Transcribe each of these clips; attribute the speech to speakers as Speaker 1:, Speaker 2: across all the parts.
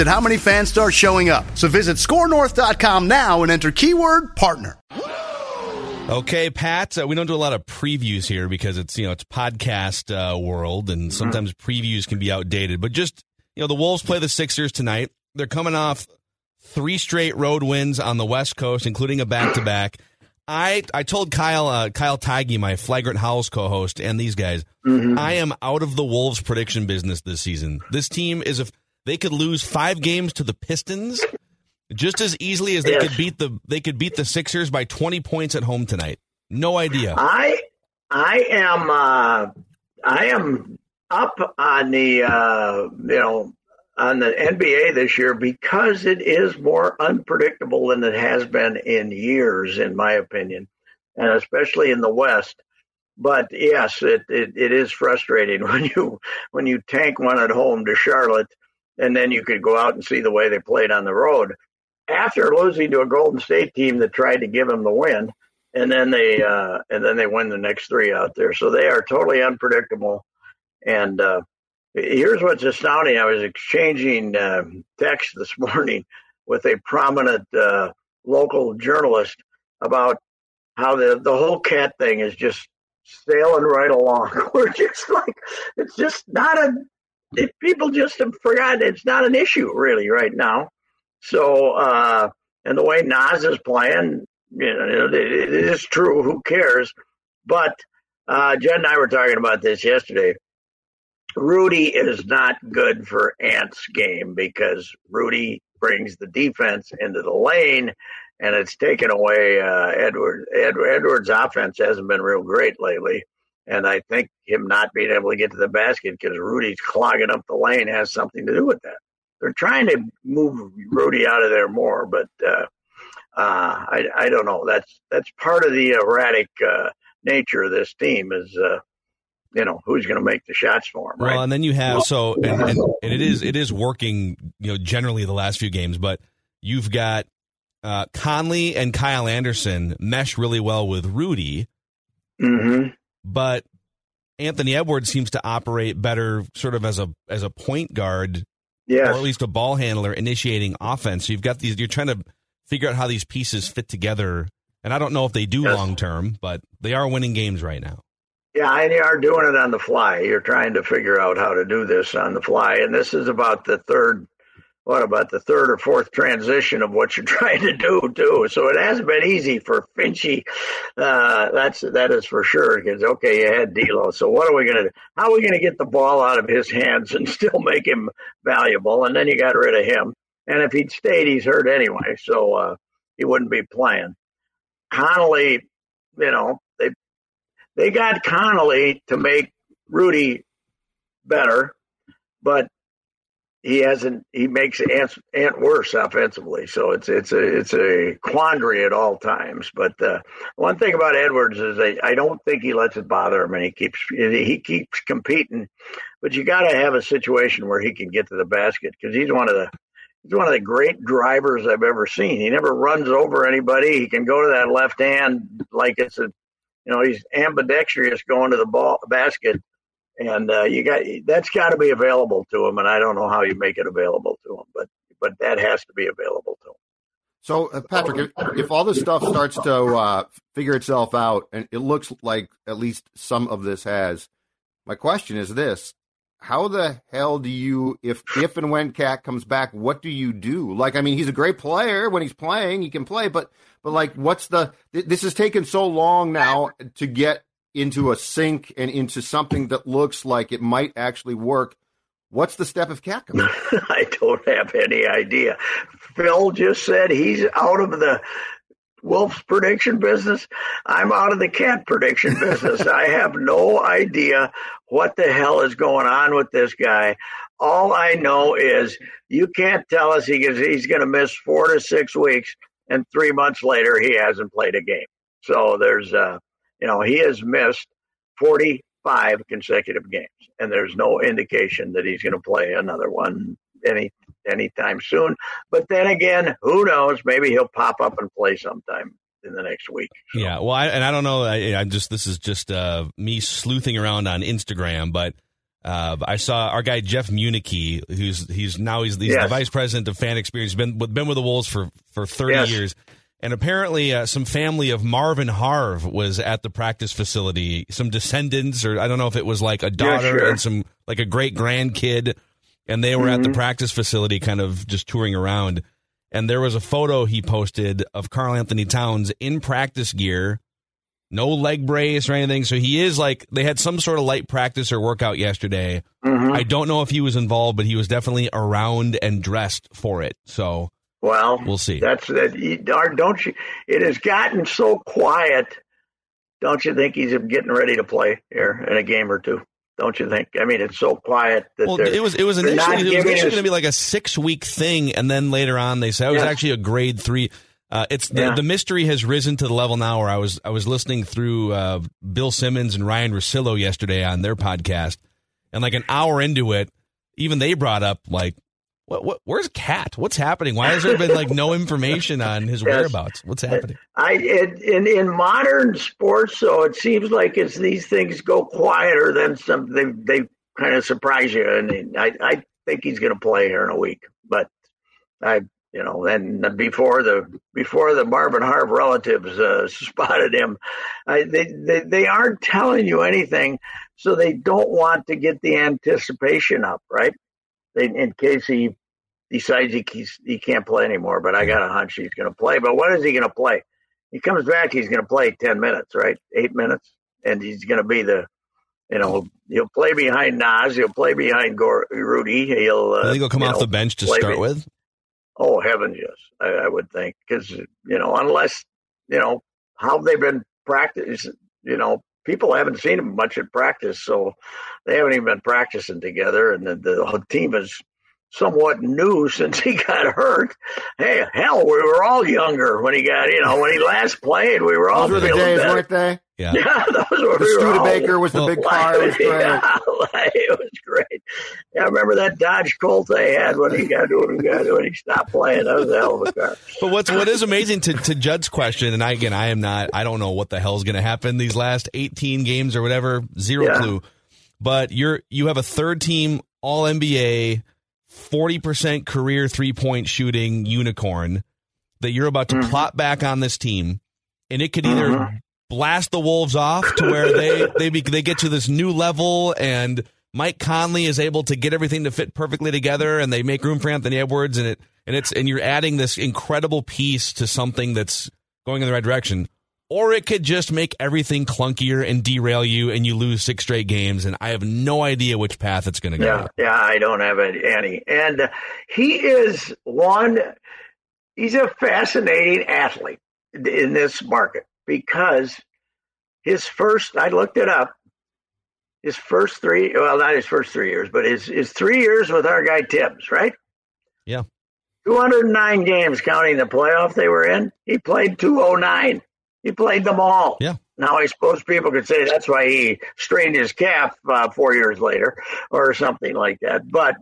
Speaker 1: at how many fans start showing up. So visit scorenorth.com now and enter keyword partner.
Speaker 2: Okay, Pat. Uh, we don't do a lot of previews here because it's you know it's podcast uh, world, and sometimes previews can be outdated. But just you know, the Wolves play the Sixers tonight. They're coming off three straight road wins on the West Coast, including a back to back. I I told Kyle uh, Kyle Theige, my Flagrant Howls co-host, and these guys,
Speaker 3: Mm-hmm.
Speaker 2: I am out of the Wolves prediction business this season. This team is if they could lose five games to the Pistons just as easily as they
Speaker 3: Yes.
Speaker 2: could beat the they could beat the Sixers by 20 points at home tonight. No idea.
Speaker 3: I I am uh, I am up on the uh, you know on the NBA this year because it is more unpredictable than it has been in years, in my opinion, and especially in the West. But yes, it, it, it is frustrating when you when you tank one at home to Charlotte, and then you could go out and see the way they played on the road after losing to a Golden State team that tried to give them the win and then they uh, and then they win the next three out there. So they are totally unpredictable. And uh, here's what's astounding: I was exchanging uh, text this morning with a prominent uh, local journalist about how the the whole KAT thing is just sailing right along. We're just like it's just not a. People just have forgotten it's not an issue really right now. So uh, and the way Naz is playing, you know, it, is true. Who cares? But uh, Jen and I were talking about this yesterday. Rudy is not good for Ant's game because Rudy brings the defense into the lane, and it's taken away uh, Edward. Edward. Edwards' offense hasn't been real great lately, and I think him not being able to get to the basket because Rudy's clogging up the lane has something to do with that. They're trying to move Rudy out of there more, but uh, uh, I, I don't know. That's that's part of the erratic uh, nature of this team is uh, you know who's going to make the shots for him, right?
Speaker 2: Well, and then you have so and, and, and it is it is working, you know, generally the last few games, but you've got uh, Conley and Kyle Anderson mesh really well with Rudy,
Speaker 3: mm-hmm.
Speaker 2: But Anthony Edwards seems to operate better sort of as a as a point guard
Speaker 3: Yes.
Speaker 2: or at least a ball handler initiating offense. So you've got these you're trying to figure out how these pieces fit together. And I don't know if they do
Speaker 3: Yes.
Speaker 2: long term, but they are winning games right now.
Speaker 3: Yeah, and you are doing it on the fly. You're trying to figure out how to do this on the fly, and this is about the third. What about the third or fourth transition of what you're trying to do too? So it hasn't been easy for Finchy. Uh, that's that is for sure. Because okay, you had D'Lo. So what are we gonna? do? How are we gonna get the ball out of his hands and still make him valuable? And then you got rid of him. And if he'd stayed, he's hurt anyway, so uh, he wouldn't be playing. Conley, you know, they they got Conley to make Rudy better, but he hasn't. He makes Ant, Ant worse offensively. So it's it's a it's a quandary at all times. But uh, one thing about Edwards is I, I don't think he lets it bother him, and he keeps he keeps competing. But you got to have a situation where he can get to the basket because he's one of the he's one of the great drivers I've ever seen. He never runs over anybody. He can go to that left hand like it's a, you know, he's ambidextrous going to the ball basket, and uh, you got that's got to be available to them. And I don't know how you make it available to them, but but that has to be available to them.
Speaker 4: So, uh, Patrick, if, if all this stuff starts to uh, figure itself out, and it looks like at least some of this has, my question is this: how the hell do you if if and when KAT comes back, what do you do? Like, I mean, he's a great player when he's playing, he can play, but but like, what's the? This has taken so long now to get into a sync and into something that looks like it might actually work. What's the step of KAT?
Speaker 3: I don't have any idea. Phil just said he's out of the Wolf's prediction business. I'm out of the KAT prediction business. I have no idea what the hell is going on with this guy. All I know is you can't tell us he he's going to miss four to six weeks, and three months later he hasn't played a game. So there's, uh, you know, he has missed 45 consecutive games, and there's no indication that he's going to play another one any anytime soon. But then again, who knows? Maybe he'll pop up and play sometime in the next week.
Speaker 2: So. Yeah, well, I, and I don't know. I, just this is just uh, me sleuthing around on Instagram, but. Uh, I saw our guy Jeff Municky, who's he's now he's, he's yes. the vice president of fan experience. Been been with the Wolves for for thirty yes. years, and apparently uh, some family of Marvin Harv was at the practice facility. Some descendants, or I don't know if it was like a daughter yeah, sure. and some like a great grandkid and they were mm-hmm. at the mm-hmm. practice facility kind of just touring around and there was a photo he posted of Karl-Anthony Towns in practice gear no leg brace or anything so he is like they had some sort of light practice or workout yesterday mm-hmm. i don't know if he was involved but he was definitely around and dressed for it so
Speaker 3: well
Speaker 2: we'll see
Speaker 3: that's that don't you it has gotten so quiet don't you think he's getting ready to play here in a game or two don't you think? I mean, it's so quiet that
Speaker 2: well, it was it was initially it was initially going to be like a six week thing, and then later on they said it was yes. actually a grade three. Uh, it's the, yeah. the, mystery has risen to the level now where I was I was listening through uh, Bill Simmons and Ryan Russillo yesterday on their podcast, and like an hour into it, even they brought up like what, what, where's KAT? What's happening? Why has there been like no information on his yes. whereabouts? What's happening?
Speaker 3: I in in modern sports, so it seems like as these things go quieter, then some they they kind of surprise you, and I I think he's going to play here in a week, but I you know, and before the before the Marvin Harv relatives uh, spotted him, I, they, they they aren't telling you anything, so they don't want to get the anticipation up, right? In case he decides he he can't play anymore. But I got a hunch he's going to play. But what is he going to play? He comes back, he's going to play ten minutes, right? Eight minutes, and he's going to be the, you know, he'll play behind Naz, he'll play behind Gor- Rudy. He'll. Uh,
Speaker 2: I think he'll come off know, the bench to start be- with.
Speaker 3: Oh heavens, yes, I, I would think because you know unless you know how they've been practice, you know people haven't seen him much at practice, so they haven't even been practicing together, and the, the team is somewhat new since he got hurt. Hey, hell, we were all younger when he got, you know, when he last played, we were all
Speaker 4: Those
Speaker 3: were
Speaker 4: the days,
Speaker 3: better.
Speaker 4: weren't they?
Speaker 3: Yeah, yeah those were.
Speaker 4: The Studebaker was the well, big car. It was great.
Speaker 3: Yeah, it was great. Yeah, I remember that Dodge Colt they had when he got when he got when he stopped playing. That was a hell of a car.
Speaker 2: But what's what is amazing to to Judd's question, and I again I am not I don't know what the hell is going to happen these last eighteen games or whatever, zero yeah. clue. But you're you have a third team All NBA, forty percent career three point shooting unicorn that you're about to mm-hmm. plot back on this team, and it could either mm-hmm blast the Wolves off to where they they be, they get to this new level and Mike Conley is able to get everything to fit perfectly together and they make room for Anthony Edwards and it and it's and you're adding this incredible piece to something that's going in the right direction. Or it could just make everything clunkier and derail you and you lose six straight games and I have no idea which path it's going to go.
Speaker 3: Yeah, yeah, I don't have any. And uh, he is one he's a fascinating athlete in this market because his first, I looked it up, his first three, well, not his first three years, but his, his three years with our guy Tibbs, right?
Speaker 2: Yeah.
Speaker 3: 209 games counting the playoff they were in. He played 209. He played them all.
Speaker 2: Yeah.
Speaker 3: Now, I suppose people could say that's why he strained his calf uh, four years later or something like that. But,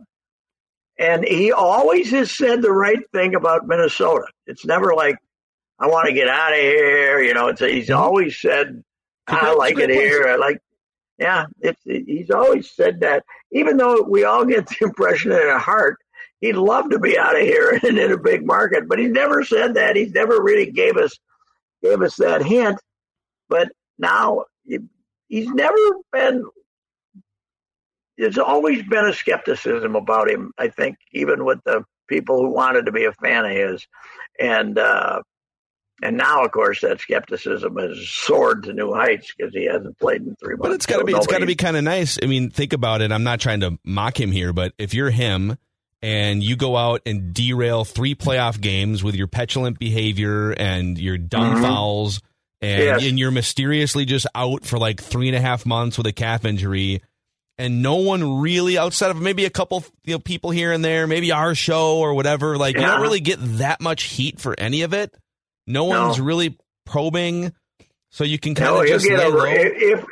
Speaker 3: and he always has said the right thing about Minnesota. It's never like, I want to get out of here. You know, it's a, he's mm-hmm. always said, I like it here. I like, yeah, it, he's always said that. Even though we all get the impression in our heart, he'd love to be out of here and in a big market, but he never said that. He's never really gave us gave us that hint. But now he's never been there's always been a skepticism about him. I think even with the people who wanted to be a fan of his, and uh, and now, of course, that skepticism has soared to new heights because he hasn't played in three months.
Speaker 2: But it's got to
Speaker 3: So
Speaker 2: be it's got to be kind of nice. I mean, think about it. I'm not trying to mock him here, but if you're him and you go out and derail three playoff games with your petulant behavior and your dumb
Speaker 3: Mhm.
Speaker 2: fouls, and,
Speaker 3: Yes.
Speaker 2: and you're mysteriously just out for like three and a half months with a calf injury, and no one really outside of maybe a couple you know people here and there, maybe our show or whatever, like you don't really get that much heat for any of it. No
Speaker 3: No.
Speaker 2: one's really probing, so you can kind
Speaker 3: No,
Speaker 2: of just
Speaker 3: get
Speaker 2: lay
Speaker 3: a,
Speaker 2: low.
Speaker 3: if, if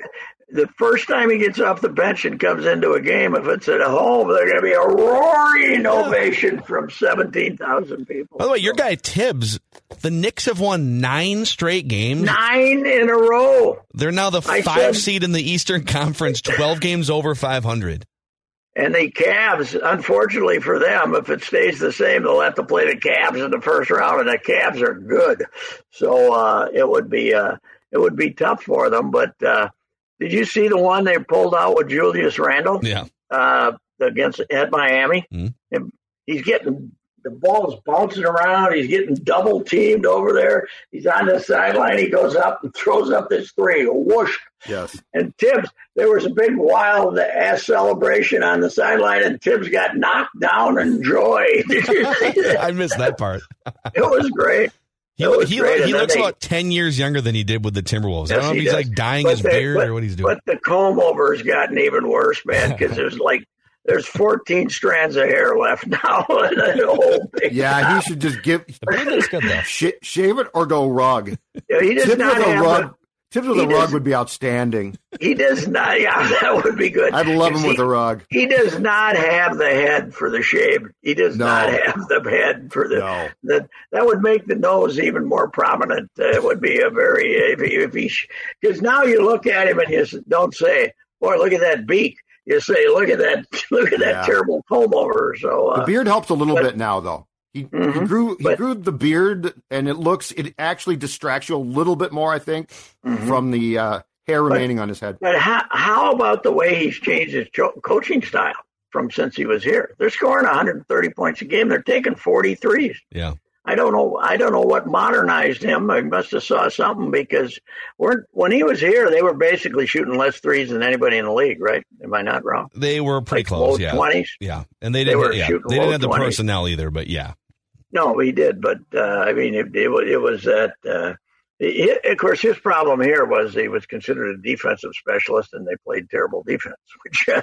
Speaker 3: the first time he gets off the bench and comes into a game, if it's at home, there's going to be a roaring ovation from seventeen thousand people.
Speaker 2: By the way, your guy Tibbs, the Knicks have won nine straight games.
Speaker 3: nine in a row.
Speaker 2: They're now the
Speaker 3: I
Speaker 2: five
Speaker 3: said-
Speaker 2: seed in the Eastern Conference, 12 games over 500.
Speaker 3: And the Cavs, unfortunately for them, if it stays the same, they'll have to play the Cavs in the first round, and the Cavs are good. So uh, it would be uh, it would be tough for them. But uh, did you see the one they pulled out with Julius Randle
Speaker 2: Yeah.
Speaker 3: uh, against at Miami?
Speaker 2: Mhm.
Speaker 3: And he's getting the ball's bouncing around. He's getting double teamed over there. He's on the sideline. He goes up and throws up this three. Whoosh!
Speaker 4: Yes.
Speaker 3: And Tibbs, there was a big wild ass celebration on the sideline, and Tibbs got knocked down in joy. Did you see that?
Speaker 2: I missed that part.
Speaker 3: It was great.
Speaker 2: He,
Speaker 3: was
Speaker 2: he,
Speaker 3: great,
Speaker 2: he looks
Speaker 3: they-
Speaker 2: about 10 years younger than he did with the Timberwolves. I don't know if
Speaker 3: he
Speaker 2: he's
Speaker 3: does.
Speaker 2: like dyeing
Speaker 3: But
Speaker 2: his
Speaker 3: they-
Speaker 2: beard
Speaker 3: but-
Speaker 2: or what he's doing.
Speaker 3: But the comb over's gotten even worse, man, because there's like there's 14 strands of hair left now. and a whole
Speaker 4: Yeah, he should just give
Speaker 2: the beard looks good, though.
Speaker 4: sh- shave it or go rug.
Speaker 3: he does
Speaker 4: Tibbs
Speaker 3: not
Speaker 4: with a
Speaker 3: have
Speaker 4: rug. Tibbs with
Speaker 3: he
Speaker 4: a rug
Speaker 3: does-
Speaker 4: would be outstanding.
Speaker 3: he does not. Yeah, that would be good.
Speaker 4: I'd love him
Speaker 3: See,
Speaker 4: with a rug.
Speaker 3: He does not have the head for the shave. He does
Speaker 4: No.
Speaker 3: not have the head for the
Speaker 4: No.
Speaker 3: that that would make the nose even more prominent. Uh, it would be a very if he if he because now you look at him and you don't say, "Boy, look at that beak." You say, "Look at that, look at that
Speaker 4: Yeah.
Speaker 3: terrible comb over." So
Speaker 4: The
Speaker 3: uh,
Speaker 4: beard helps a little
Speaker 3: but-
Speaker 4: bit now, though. He, he
Speaker 3: Mhm.
Speaker 4: grew he
Speaker 3: But-
Speaker 4: grew the beard, and it looks it actually distracts you a little bit more, I think,
Speaker 3: mhm.
Speaker 4: from the uh, hair remaining on his head.
Speaker 3: but how how about the way he's changed his cho- coaching style from since he was here? They're scoring 130 points a game. They're taking 43s.
Speaker 2: Yeah.
Speaker 3: I don't know. I don't know what modernized him. I must have saw something because when he was here, they were basically shooting less threes than anybody in the league. Right? Am I not wrong?
Speaker 2: They were pretty
Speaker 3: Like
Speaker 2: close, yeah.
Speaker 3: twenties.
Speaker 2: Yeah. And they
Speaker 3: They
Speaker 2: didn't,
Speaker 3: were
Speaker 2: yeah, they didn't have the
Speaker 3: 20s.
Speaker 2: personnel either, but yeah.
Speaker 3: No, he did, but uh, I mean, it, it, was- it was that. Uh, he, of course, his problem here was he was considered a defensive specialist, and they played terrible defense, which uh,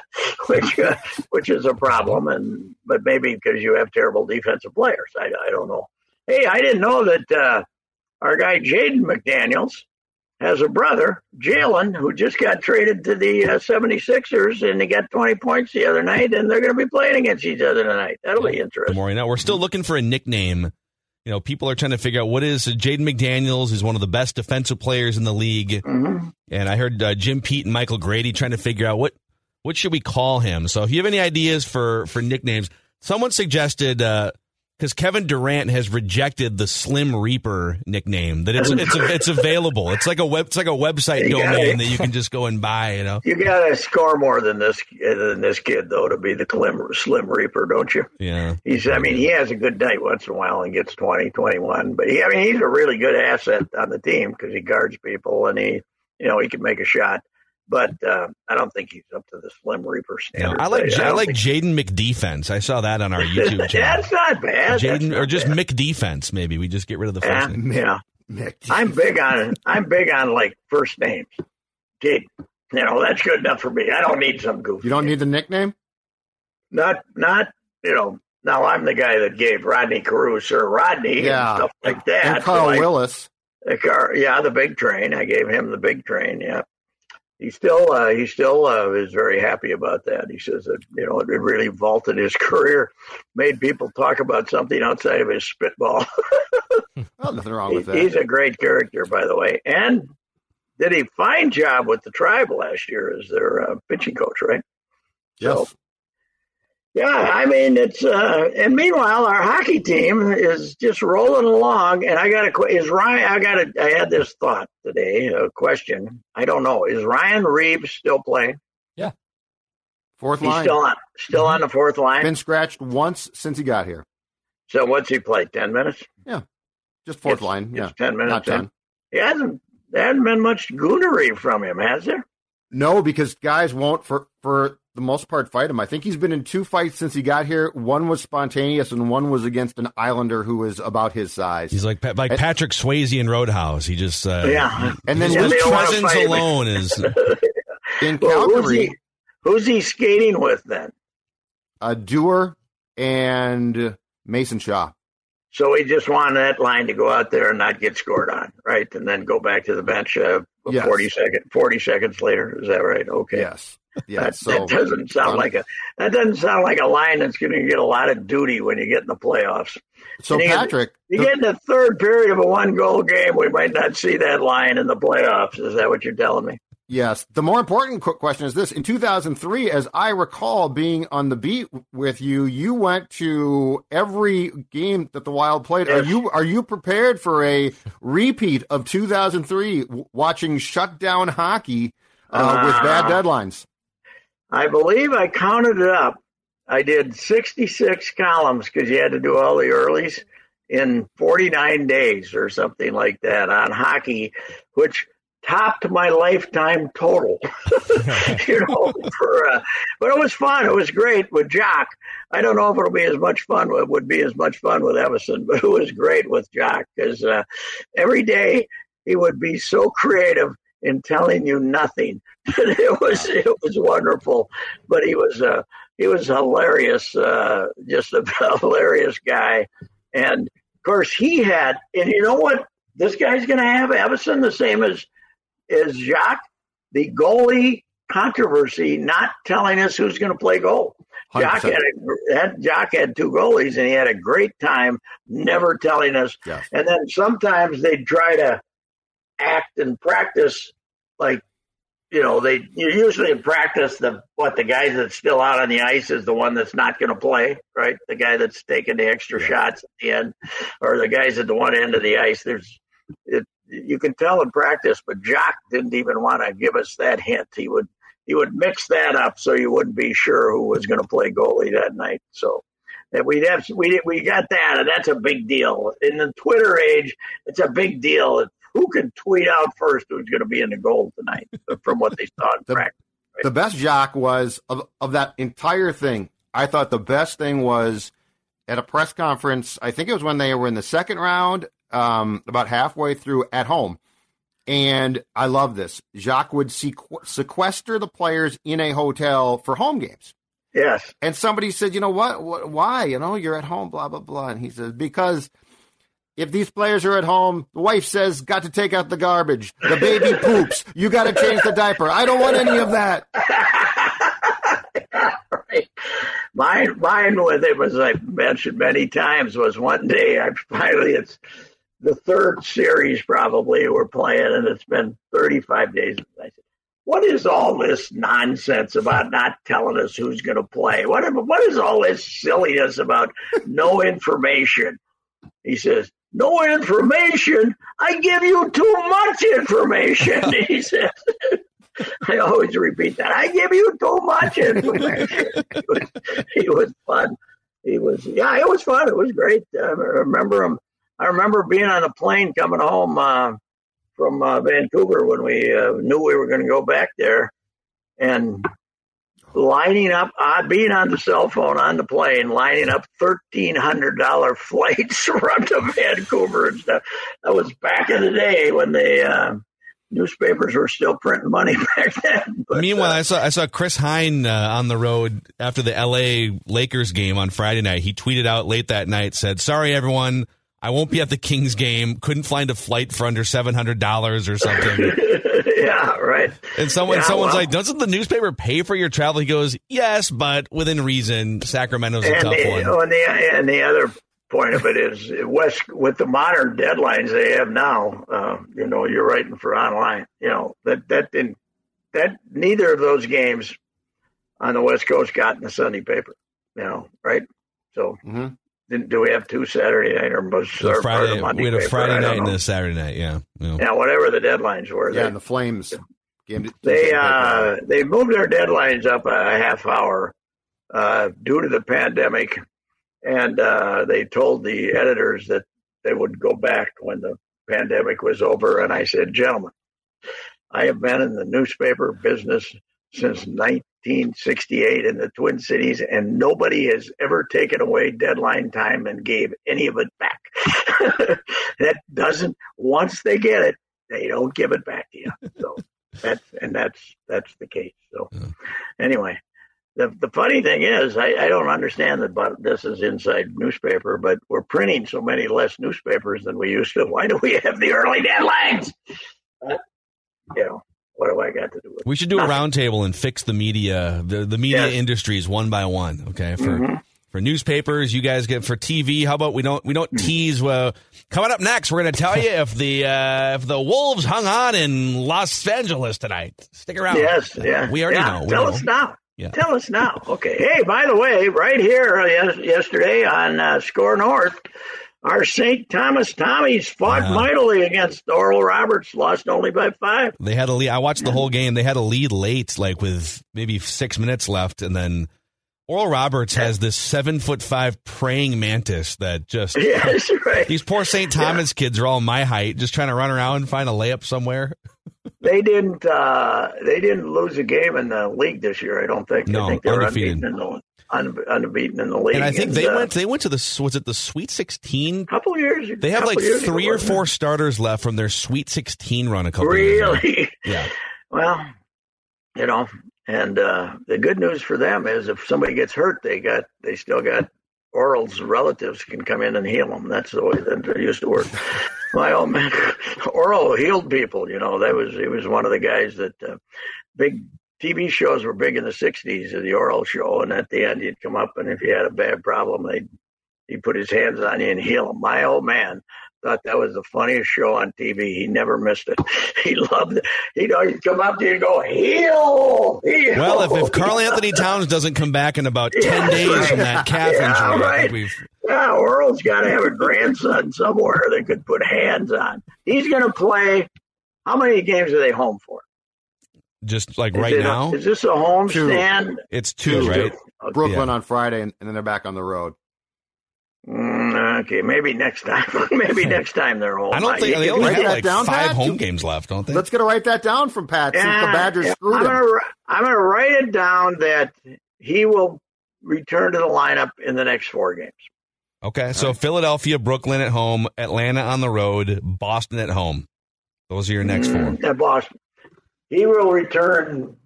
Speaker 3: which uh, which is a problem. And but maybe because you have terrible defensive players, I, I don't know. Hey, I didn't know that uh, our guy Jaden McDaniels has a brother, Jalen, who just got traded to the uh, 76ers, and he got 20 points the other night, and they're going to be playing against each other tonight. That'll be interesting.
Speaker 2: more you know. We're still looking for a nickname. You know, people are trying to figure out what is Jaden McDaniels is one of the best defensive players in the league.
Speaker 3: hmm
Speaker 2: And I heard uh, Jim Pete and Michael Grady trying to figure out what what should we call him. So if you have any ideas for for nicknames, someone suggested because Kevin Durant has rejected the Slim Reaper nickname that it's it's it's available. It's like a web it's like a website
Speaker 3: You
Speaker 2: domain that you can just go and buy. You know,
Speaker 3: You got to score more than this than this kid, though, to be the Slim, Slim Reaper, don't you?
Speaker 2: yeah.
Speaker 3: He's, I mean, he has a good night once in a while and gets 20, 21. But he, I mean, he's a really good asset on the team because he guards people and he, you know, he can make a shot. But uh, I don't think he's up to the Slim Reaper
Speaker 2: Yeah,
Speaker 3: standard.
Speaker 2: I like I,
Speaker 3: don't
Speaker 2: like Jaden McDefense. I saw that on our YouTube channel.
Speaker 3: That's not bad.
Speaker 2: Jaden or just
Speaker 3: bad.
Speaker 2: McDefense maybe. We just get rid of the
Speaker 3: Yeah,
Speaker 2: name.
Speaker 3: yeah.
Speaker 4: Mick,
Speaker 3: I'm big on I'm big on like first names. Jaden, you know, that's good enough for me. I don't need some goofy.
Speaker 4: you don't need the nickname.
Speaker 3: not not you know now I'm the guy that gave Rodney Caruso or Rodney
Speaker 4: Yeah.
Speaker 3: and stuff like that.
Speaker 4: and Carl
Speaker 3: So I-
Speaker 4: Willis.
Speaker 3: the car, yeah, the big train. I gave him the big train. Yeah, he still uh, he still uh, is very happy about that. He says that you know it really vaulted his career, made people talk about something outside of his spitball.
Speaker 4: Oh, nothing wrong with that.
Speaker 3: he's a great character, by the way, and did a fine job with the tribe last year as their uh, pitching coach, right?
Speaker 4: yes.
Speaker 3: So, yeah, I mean it's uh and meanwhile our hockey team is just rolling along and I got a que- is Ryan I got a I had this thought today, a question. I don't know. Is Ryan Reaves still playing?
Speaker 4: Yeah, Fourth
Speaker 3: He's
Speaker 4: line.
Speaker 3: still on, still on the fourth line.
Speaker 4: Been scratched once since he got here.
Speaker 3: so what's he played? Ten minutes?
Speaker 4: Yeah, just fourth
Speaker 3: It's-
Speaker 4: line. Yeah.
Speaker 3: it's ten minutes.
Speaker 4: Not ten.
Speaker 3: He hasn't. There hasn't been much goonery from him, has there?
Speaker 4: No, because guys won't for for the most part fight him. I think he's been in two fights since he got here. One was spontaneous, and one was against an Islander who was about his size.
Speaker 2: He's like like Patrick Swayze in Roadhouse. He just uh,
Speaker 3: Yeah.
Speaker 4: and then
Speaker 3: Yeah,
Speaker 2: his
Speaker 3: they
Speaker 2: presence alone is
Speaker 4: in
Speaker 3: Well, who's
Speaker 4: Calgary,
Speaker 3: he? Who's he skating with then?
Speaker 4: uh, Dewar and Mason Shaw.
Speaker 3: So he just wanted that line to go out there and not get scored on, right? And then go back to the bench uh,
Speaker 4: Yes.
Speaker 3: 40 second, 40 seconds later. Is that right? Okay.
Speaker 4: Yes,
Speaker 3: That.
Speaker 4: So
Speaker 3: that doesn't sound
Speaker 4: um,
Speaker 3: like a that doesn't sound like a line that's going to get a lot of duty when you get in the playoffs.
Speaker 4: so
Speaker 3: he-
Speaker 4: Patrick,
Speaker 3: You
Speaker 4: the-
Speaker 3: get in the third period of a one goal game, we might not see that line in the playoffs. Is that what you're telling me?
Speaker 4: Yes. The more important question is this. In 2003, as I recall being on the beat with you, you went to every game that the Wild played. Are you are you prepared for a repeat of 2003 w- watching shutdown hockey uh, with bad
Speaker 3: Uh,
Speaker 4: deadlines?
Speaker 3: I believe I counted it up. I did 66 columns because you had to do all the earlies in 49 days or something like that on hockey, which topped my lifetime total. you know, for uh, but it was fun. It was great with Jock. I don't know if it'll be as much fun. It would be as much fun with Evason, but it was great with Jock because uh, every day he would be so creative in telling you nothing. it was it was wonderful, but he was uh, he was hilarious, uh, just a hilarious guy, and of course he had. And you know what? This guy's going to have Evason the same as as Jacques, the goalie controversy, not telling us who's going to play goal. Jock had, a, had Jock had two goalies, and he had a great time never telling us.
Speaker 4: Yes.
Speaker 3: And then sometimes they'd try to act and practice like you know they usually in practice the what the guy that's still out on the ice is the one that's not going to play right? The guy that's taking the extra shots at the end or the guys at the one end of the ice. There's it you can tell in practice but Jock didn't even want to give us that hint. He would he would mix that up so you wouldn't be sure who was going to play goalie that night so. That we have we we got that and that's a big deal. In the Twitter age it's a big deal who can tweet out first who's going to be in the goal tonight from what they saw in
Speaker 4: The-
Speaker 3: practice.
Speaker 4: The best jock was of of that entire thing. I thought the best thing was at a press conference. I think it was when they were in the second round, um, about halfway through at home. And I love this. Jacques would sequ- sequester the players in a hotel for home games.
Speaker 3: Yes.
Speaker 4: And somebody said, you know what? what? Why? You know, you're at home, blah, blah, blah. And he says, because if these players are at home, the wife says, got to take out the garbage. The baby poops. You got to change the diaper. I don't want any of that.
Speaker 3: right. Mine, mine with it was I mentioned many times was one day I finally it's the third series probably we're playing and it's been 35 days. I said, what is all this nonsense about not telling us who's going to play? What what is all this silliness about no information? He says, no information. I give you too much information. He says. I always repeat that. I give you too much information. he, was, he was fun. He was, yeah, it was fun. It was great. I remember him. I remember being on a plane coming home uh, from uh, Vancouver when we uh, knew we were going to go back there, and lining up, uh, being on the cell phone on the plane, lining up thirteen hundred dollar flights from to Vancouver and stuff. That was back in the day when the Uh, newspapers were still printing money back then. But,
Speaker 2: Meanwhile,
Speaker 3: uh,
Speaker 2: I saw I saw Chris Hine uh, on the road after the L.A. Lakers game on Friday night. He tweeted out late that night, said, "Sorry everyone, I won't be at the Kings game. Couldn't find a flight for under seven hundred dollars or something."
Speaker 3: yeah, right.
Speaker 2: And someone
Speaker 3: Yeah,
Speaker 2: someone's
Speaker 3: well.
Speaker 2: like, "Doesn't the newspaper pay for your travel?" He goes, "Yes, but within reason. Sacramento's a
Speaker 3: And
Speaker 2: tough
Speaker 3: the,
Speaker 2: one."
Speaker 3: oh, and the and the other point of it is West with the modern deadlines they have now. Uh, you know, you're writing for online. You know that that didn't that neither of those games on the West Coast got in the Sunday paper. You know, right? So
Speaker 4: Mhm.
Speaker 3: Didn't do we have two Saturday night or, was,
Speaker 2: The
Speaker 3: or, or
Speaker 2: Friday,
Speaker 3: the Monday
Speaker 2: we had a
Speaker 3: paper?
Speaker 2: Friday
Speaker 3: I don't
Speaker 2: night and a Saturday night. Yeah, yeah.
Speaker 3: Yeah, whatever the deadlines were.
Speaker 4: Yeah,
Speaker 3: they-
Speaker 4: and the Flames
Speaker 3: they uh, they moved their deadlines up a half hour uh, due to the pandemic, and uh, they told the editors that they would go back when the pandemic was over. And I said, gentlemen, I have been in the newspaper business since 1968 in the Twin Cities, and nobody has ever taken away deadline time and gave any of it back. that doesn't, once they get it, they don't give it back to you. So that's, and that's, that's the case. So anyway, the, the funny thing is, I, I don't understand that, but this is inside newspaper, but we're printing so many less newspapers than we used to. Why do we have the early deadlines? Uh, you know, what do I got to do with it?
Speaker 2: We should do a roundtable and fix the media, the, the media
Speaker 3: Yes.
Speaker 2: industries one by one. Okay, for
Speaker 3: Mhm.
Speaker 2: for newspapers, you guys get for TV. How about we don't we don't tease? Well, coming up next, we're going to tell you if the uh, if the Wolves hung on in Los Angeles tonight. Stick around.
Speaker 3: Yes, yeah.
Speaker 2: we already
Speaker 3: yeah.
Speaker 2: know.
Speaker 3: Tell
Speaker 2: know.
Speaker 3: us now.
Speaker 2: Yeah.
Speaker 3: Tell us now. Okay. Hey, by the way, right here uh, yesterday on uh, Score North, our St. Thomas Tommies fought
Speaker 2: Yeah.
Speaker 3: mightily against Oral Roberts, lost only by five.
Speaker 2: They had a lead. I watched the whole game. They had a lead late, like with maybe six minutes left, and then Oral Roberts has this seven foot five praying mantis that just.
Speaker 3: Yes, right.
Speaker 2: These poor St. Thomas kids are all my height, just trying to run around and find a layup somewhere.
Speaker 3: They didn't. Uh, they didn't lose a game in the league this year. I don't think.
Speaker 2: No,
Speaker 3: I think they were
Speaker 2: undefeated.
Speaker 3: Unbeaten in the un, unbeaten in the league.
Speaker 2: And I think they
Speaker 3: uh,
Speaker 2: went. They went to the. Was it the Sweet Sixteen?
Speaker 3: couple years.
Speaker 2: They have like three or four starters left from their Sweet Sixteen run. A couple years ago.
Speaker 3: Really?
Speaker 2: Yeah.
Speaker 3: Well, you know, and uh, the good news for them is if somebody gets hurt, they got they still got Oral's relatives can come in and heal them. That's the way that it used to work. My old man, Oral healed people. You know, that was he was one of the guys that uh, big TV shows were big in the '60s. The Oral show, and at the end, you'd come up, and if you had a bad problem, they'd he put his hands on you and heal them. My old man thought that was the funniest show on TV. He never missed it. He loved it. He'd always come up to you and go, heal, heal.
Speaker 2: Well, if, if Karl-Anthony Towns doesn't come back in about ten
Speaker 3: Yeah,
Speaker 2: days
Speaker 3: right.
Speaker 2: from that calf
Speaker 3: Yeah,
Speaker 2: injury, I
Speaker 3: right.
Speaker 2: think we've.
Speaker 3: Yeah, Oral's got to have a grandson somewhere they could put hands on. He's going to play. How many games are they home for?
Speaker 2: Just like
Speaker 3: Is
Speaker 2: right
Speaker 3: it
Speaker 2: now,
Speaker 3: is this a home
Speaker 4: Two.
Speaker 3: stand?
Speaker 2: it's two, right?
Speaker 3: Okay.
Speaker 4: Brooklyn
Speaker 2: Yeah.
Speaker 4: on Friday, and, and then they're back on the road.
Speaker 3: Mm, okay, maybe next time. maybe next time they're home.
Speaker 2: I don't think
Speaker 3: You
Speaker 2: they only have like
Speaker 4: down,
Speaker 2: five
Speaker 4: Pat?
Speaker 2: home games left, don't they?
Speaker 4: Let's get to write that down from Pat since the Badgers
Speaker 3: yeah.
Speaker 4: screwed
Speaker 3: I'm. Gonna, I'm going to write it down that he will return to the lineup in the next four games.
Speaker 2: Okay, so Philadelphia, Brooklyn at home, Atlanta on the road, Boston at home. Those are your next four.
Speaker 3: Yeah, At Boston. He will return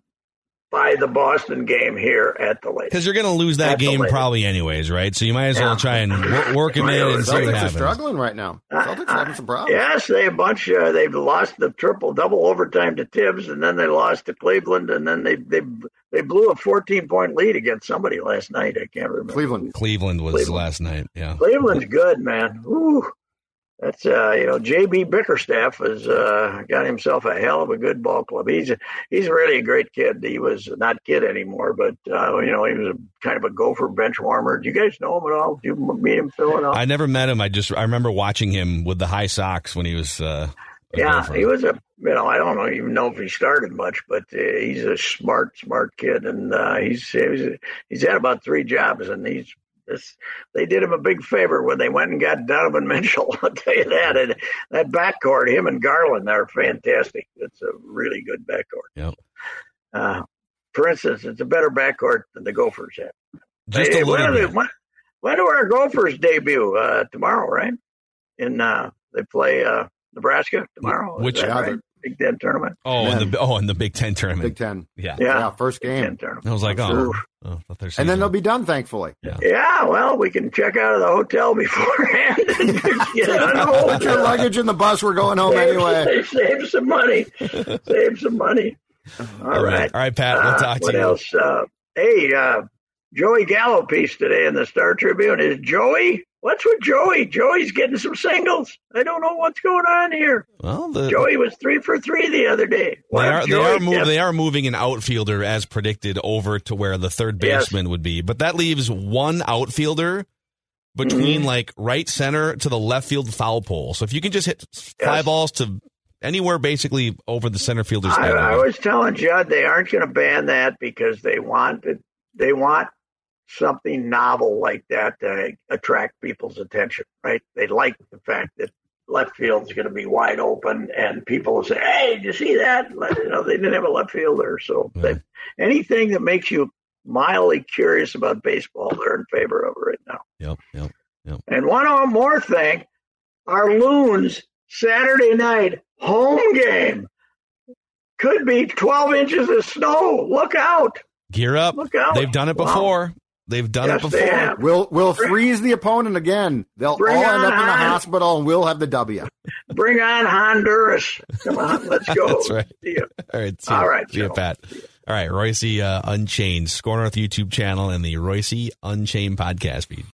Speaker 3: by the Boston game here at the lake.
Speaker 2: Because you're going to lose that
Speaker 3: At
Speaker 2: game probably anyways, right? So you might as well
Speaker 3: Yeah.
Speaker 2: try and work, work him in and see what
Speaker 4: Celtics are struggling right now. Celtics are having some problems.
Speaker 3: Yes, they a bunch. Uh, they've lost the triple double overtime to Tibbs, and then they lost to Cleveland, and then they they they blew a 14 point lead against somebody last night. I can't remember.
Speaker 4: Cleveland.
Speaker 2: Cleveland was
Speaker 3: Cleveland.
Speaker 2: last night. Yeah.
Speaker 3: Cleveland's good, man. Ooh, that's uh, you know, JB Bickerstaff has uh, got himself a hell of a good ball club. He's he's really a great kid. He was not kid anymore, but uh, you know, he was a, kind of a gopher bench warmer. Do you guys know him at all? Do you meet him, Phil? At all?
Speaker 2: I never met him. I just I remember watching him with the high socks when he was. Uh,
Speaker 3: Yeah,
Speaker 2: Gopher.
Speaker 3: he was a you know I don't know, even know if he started much, but uh, he's a smart smart kid, and uh, he's he's he's had about three jobs, and he's this they did him a big favor when they went and got Donovan Mitchell. I'll tell you that, and that backcourt, him and Garland, are fantastic. It's a really good backcourt.
Speaker 2: Yep.
Speaker 3: Uh, for instance, it's a better backcourt than the Gophers have.
Speaker 2: Just
Speaker 3: Hey,
Speaker 2: a
Speaker 3: when, are they-
Speaker 2: bit.
Speaker 3: when, when do our Gophers debut? Uh, tomorrow, right? In uh, they play uh, Nebraska tomorrow.
Speaker 2: Which-
Speaker 3: right? Big Ten tournament?
Speaker 2: Oh, in the oh, in the Big Ten tournament.
Speaker 4: Big Ten.
Speaker 2: Yeah.
Speaker 3: Yeah,
Speaker 4: Yeah, first
Speaker 3: Big Ten
Speaker 4: game.
Speaker 3: tournament.
Speaker 2: I was like, oh, oh I thought their
Speaker 4: And then they'll be done, thankfully.
Speaker 3: Yeah, yeah. well, we can check out of the hotel beforehand and get on
Speaker 4: Put your luggage in the bus. We're going home anyway.
Speaker 3: Save some money. Save some money. All right.
Speaker 2: All right, Pat. We'll
Speaker 3: Uh,
Speaker 2: talk to
Speaker 3: what
Speaker 2: you.
Speaker 3: else? Uh, hey, uh, Joey Gallo piece today in the Star Tribune is Joey. What's with Joey? Joey's getting some singles. I don't know what's going on here.
Speaker 2: Well, the,
Speaker 3: Joey was three for three the other day.
Speaker 2: They are, they, are move, they are moving an outfielder as predicted over to where the third
Speaker 3: Yes.
Speaker 2: baseman would be. But that leaves one outfielder between
Speaker 3: Mhm.
Speaker 2: like right center to the left field foul pole. So if you can just hit fly
Speaker 3: Yes.
Speaker 2: balls to anywhere basically over the center fielder's
Speaker 3: I,
Speaker 2: head.
Speaker 3: I was telling Judd they aren't going to ban that because they want they want something novel like that to attract people's attention, right? They like the fact that left field's going to be wide open, and people will say, "Hey, did you see that?" You know, they didn't have a left fielder, so they, anything that makes you mildly curious about baseball, they're in favor of it right now.
Speaker 2: Yep, yep, yep.
Speaker 3: And one more thing, our loons Saturday night home game could be 12 inches of snow. Look out!
Speaker 2: Gear up.
Speaker 3: Look out.
Speaker 2: They've done it
Speaker 3: Wow.
Speaker 2: Before. They've done
Speaker 3: Yes,
Speaker 2: it before.
Speaker 4: We'll we'll freeze the opponent again. They'll all end up in the
Speaker 3: Hon-
Speaker 4: hospital, and we'll have the W.
Speaker 3: Bring on Honduras! Come on, let's go.
Speaker 2: That's right.
Speaker 3: See ya.
Speaker 2: All right. See
Speaker 3: All
Speaker 2: ya.
Speaker 3: right,
Speaker 2: See ya,
Speaker 3: Joe.
Speaker 2: Pat. All right. Reusse uh, Unchained, Score North YouTube channel and the Reusse Unchained podcast feed.